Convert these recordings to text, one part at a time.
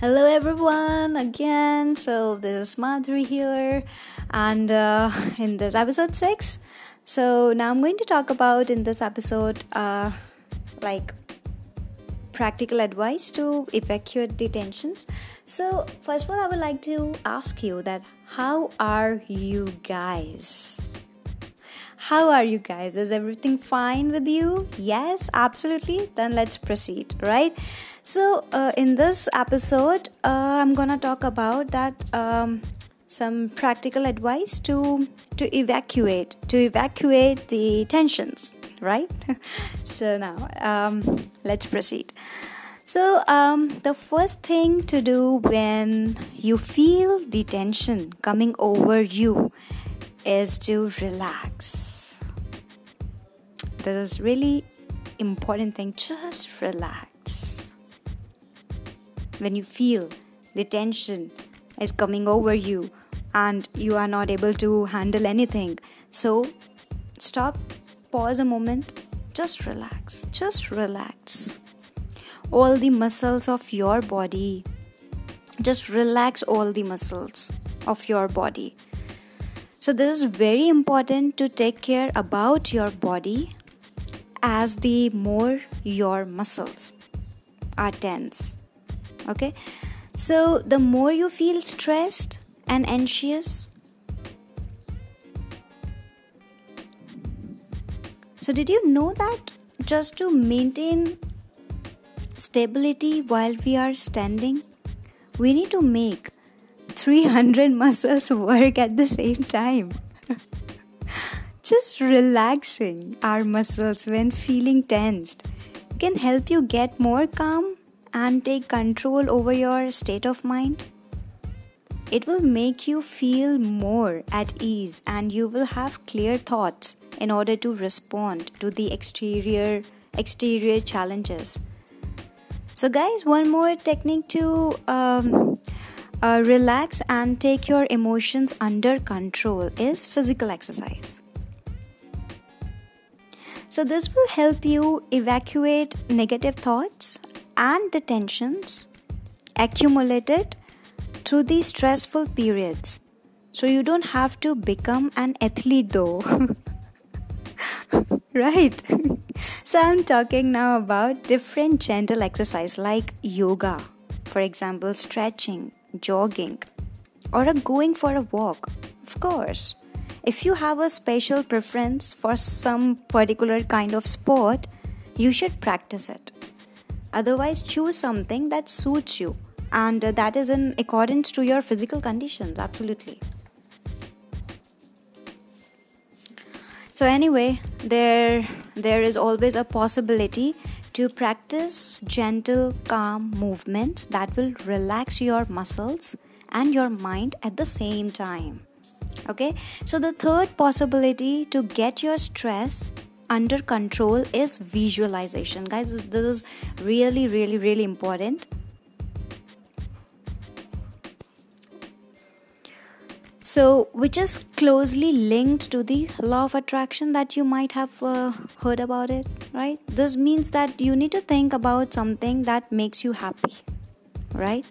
Hello, everyone, again. So, this is Madhuri here, and uh, in this episode 6. So, now I'm going to talk about in this episode, uh, like practical advice to evacuate the tensions. So, first of all, I would like to ask you that how are you guys? How are you guys? Is everything fine with you? Yes, absolutely. Then let's proceed, right? So, uh, in this episode, uh, I'm gonna talk about that um, some practical advice to to evacuate to evacuate the tensions, right? so now, um, let's proceed. So, um, the first thing to do when you feel the tension coming over you is to relax this is really important thing just relax when you feel the tension is coming over you and you are not able to handle anything. So stop pause a moment just relax just relax. All the muscles of your body just relax all the muscles of your body. So this is very important to take care about your body as the more your muscles are tense. Okay, so the more you feel stressed and anxious, so did you know that just to maintain stability while we are standing, we need to make 300 muscles work at the same time. Just relaxing our muscles when feeling tensed can help you get more calm and take control over your state of mind. It will make you feel more at ease and you will have clear thoughts in order to respond to the exterior exterior challenges. So guys, one more technique to um, uh, relax and take your emotions under control is physical exercise. So, this will help you evacuate negative thoughts and the tensions accumulated through these stressful periods. So, you don't have to become an athlete though. right? so, I'm talking now about different gentle exercise like yoga, for example, stretching, jogging, or going for a walk. Of course if you have a special preference for some particular kind of sport, you should practice it. Otherwise, choose something that suits you and uh, that is in accordance to your physical conditions. Absolutely. So anyway, there there is always a possibility to practice gentle, calm movements that will relax your muscles and your mind at the same time okay so the third possibility to get your stress under control is visualization. Guys this is really really really important. So which is closely linked to the law of attraction that you might have uh, heard about it right? This means that you need to think about something that makes you happy right?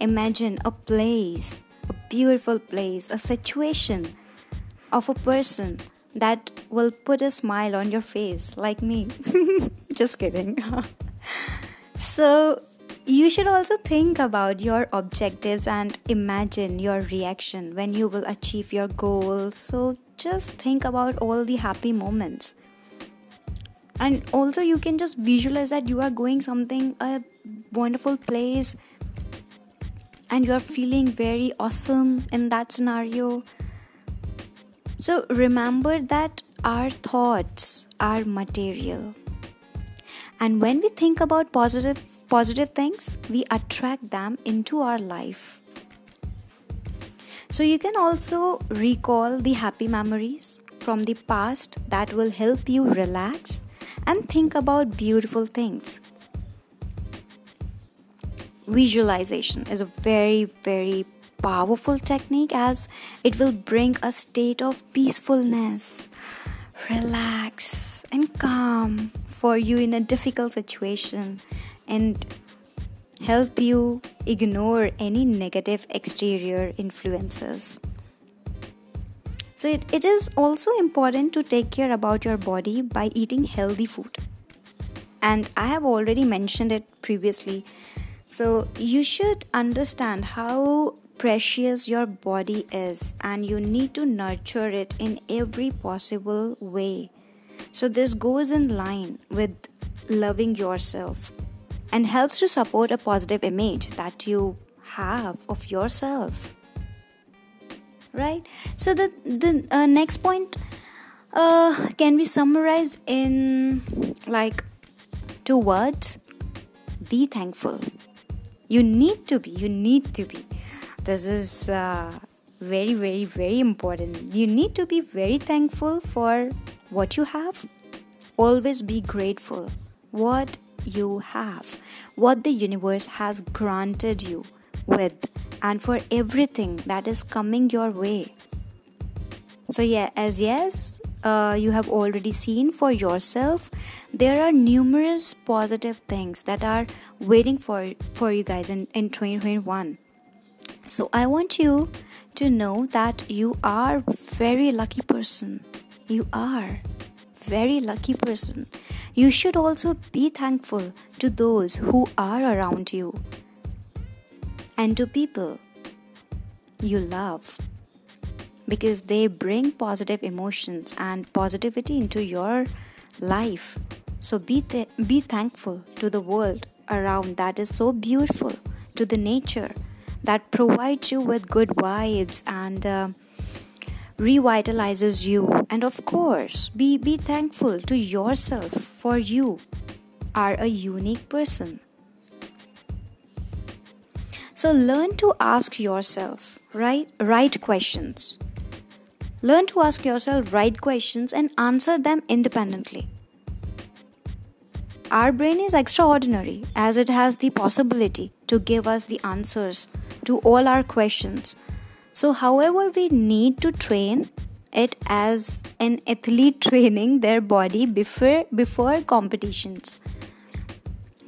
Imagine a place a beautiful place, a situation of a person that will put a smile on your face, like me. Just kidding. so, you should also think about your objectives and imagine your reaction when you will achieve your goals. So, just think about all the happy moments. And also, you can just visualize that you are going something a wonderful place and you're feeling very awesome in that scenario. So remember that our thoughts are material. And when we think about positive positive things, we attract them into our life. So you can also recall the happy memories from the past that will help you relax and think about beautiful things visualization is a very, very powerful technique as it will bring a state of peacefulness, relax, and calm for you in a difficult situation. And help you ignore any negative exterior influences. So it, it is also important to take care about your body by eating healthy food. And I have already mentioned it previously. So you should understand how precious your body is and you need to nurture it in every possible way. So this goes in line with loving yourself and helps to support a positive image that you have of yourself. Right? So the the uh, next point uh, can be summarized in like two words. Be thankful. You need to be. You need to be this is uh, very very very important you need to be very thankful for what you have always be grateful what you have what the universe has granted you with and for everything that is coming your way. So, yeah, as yes, uh, you have already seen for yourself, there are numerous positive things that are waiting for, for you guys in, in 2021. So, I want you to know that you are very lucky person. You are very lucky person. You should also be thankful to those who are around you and to people you love because they bring positive emotions and positivity into your life. So be th- be thankful to the world around that is so beautiful, to the nature that provides you with good vibes and uh, revitalizes you. And of course, be be thankful to yourself for you are a unique person. So learn to ask yourself right right questions. Learn to ask yourself right questions and answer them independently. Our brain is extraordinary as it has the possibility to give us the answers to all our questions. So, however, we need to train it as an athlete training their body before before competitions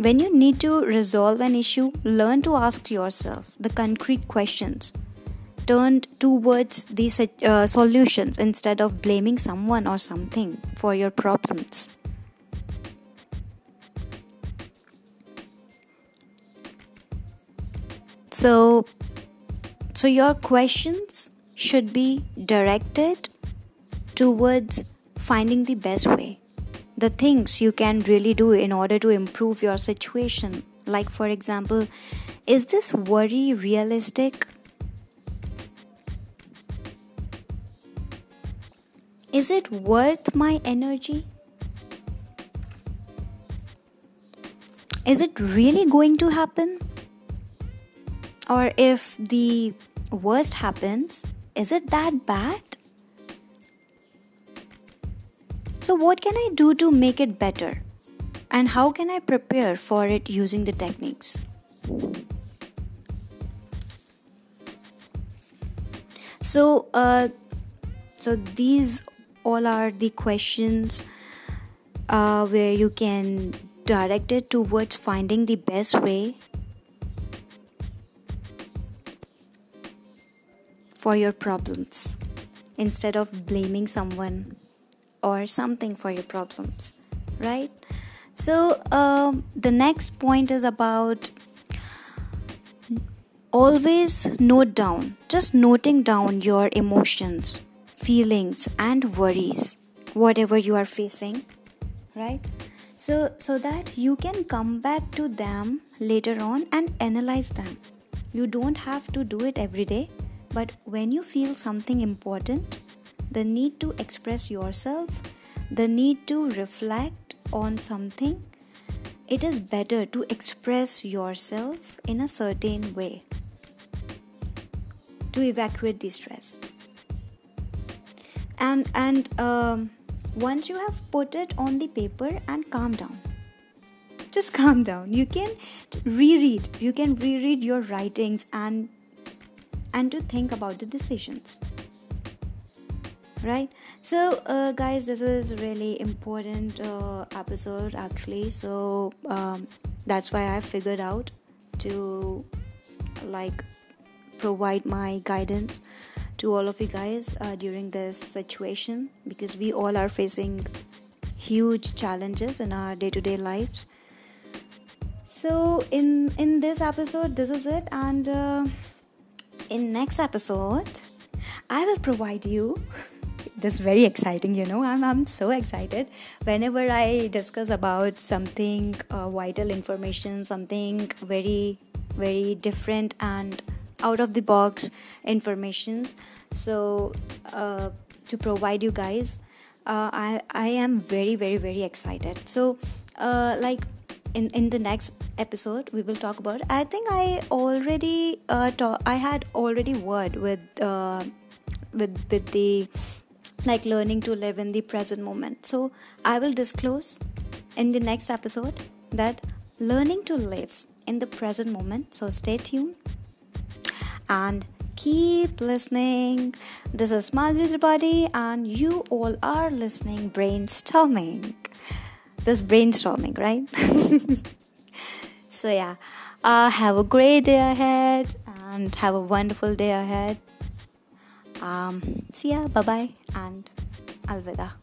when you need to resolve an issue, learn to ask yourself the concrete questions turned towards these uh, solutions instead of blaming someone or something for your problems. So, so your questions should be directed towards finding the best way the things you can really do in order to improve your situation. Like, for example, is this worry realistic? Is it worth my energy? Is it really going to happen? Or if the worst happens, is it that bad? So, what can I do to make it better? And how can I prepare for it using the techniques? So, uh, so these all are the questions uh, where you can direct it towards finding the best way for your problems instead of blaming someone or something for your problems right? So um, the next point is about always note down just noting down your emotions feelings and worries whatever you are facing right? So so that you can come back to them later on and analyze them. You don't have to do it every day but when you feel something important the need to express yourself, the need to reflect on something, it is better to express yourself in a certain way to evacuate the stress. And and um, once you have put it on the paper and calm down just calm down you can reread you can reread your writings and and to think about the decisions. Right? So uh, guys this is really important uh, episode actually. So um, that's why i figured out to like provide my guidance to all of you guys uh, during this situation because we all are facing huge challenges in our day-to-day lives. So in in this episode this is it and uh, in next episode i will provide you this very exciting you know i'm, I'm so excited. Whenever i discuss about something uh, vital information something very very different and out of the box informations. So uh, to provide you guys uh, I, I am very very very excited. So uh, like in, in the next episode we will talk about i think i already uh, i had already word with uh, with with the like learning to live in the present moment so i will disclose in the next episode that learning to live in the present moment so stay tuned and keep listening. This is Madhuri and you all are listening brainstorming. This brainstorming, right? so, yeah, uh, have a great day ahead and have a wonderful day ahead. Um, see ya, bye bye, and alvida.